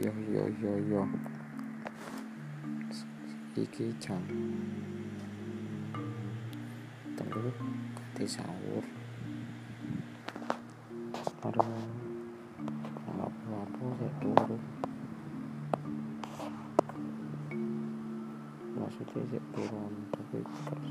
yo yo iki jam telu ganti sahur. Baru apa-apa sik turu. Maksudnya sik turun tapi gak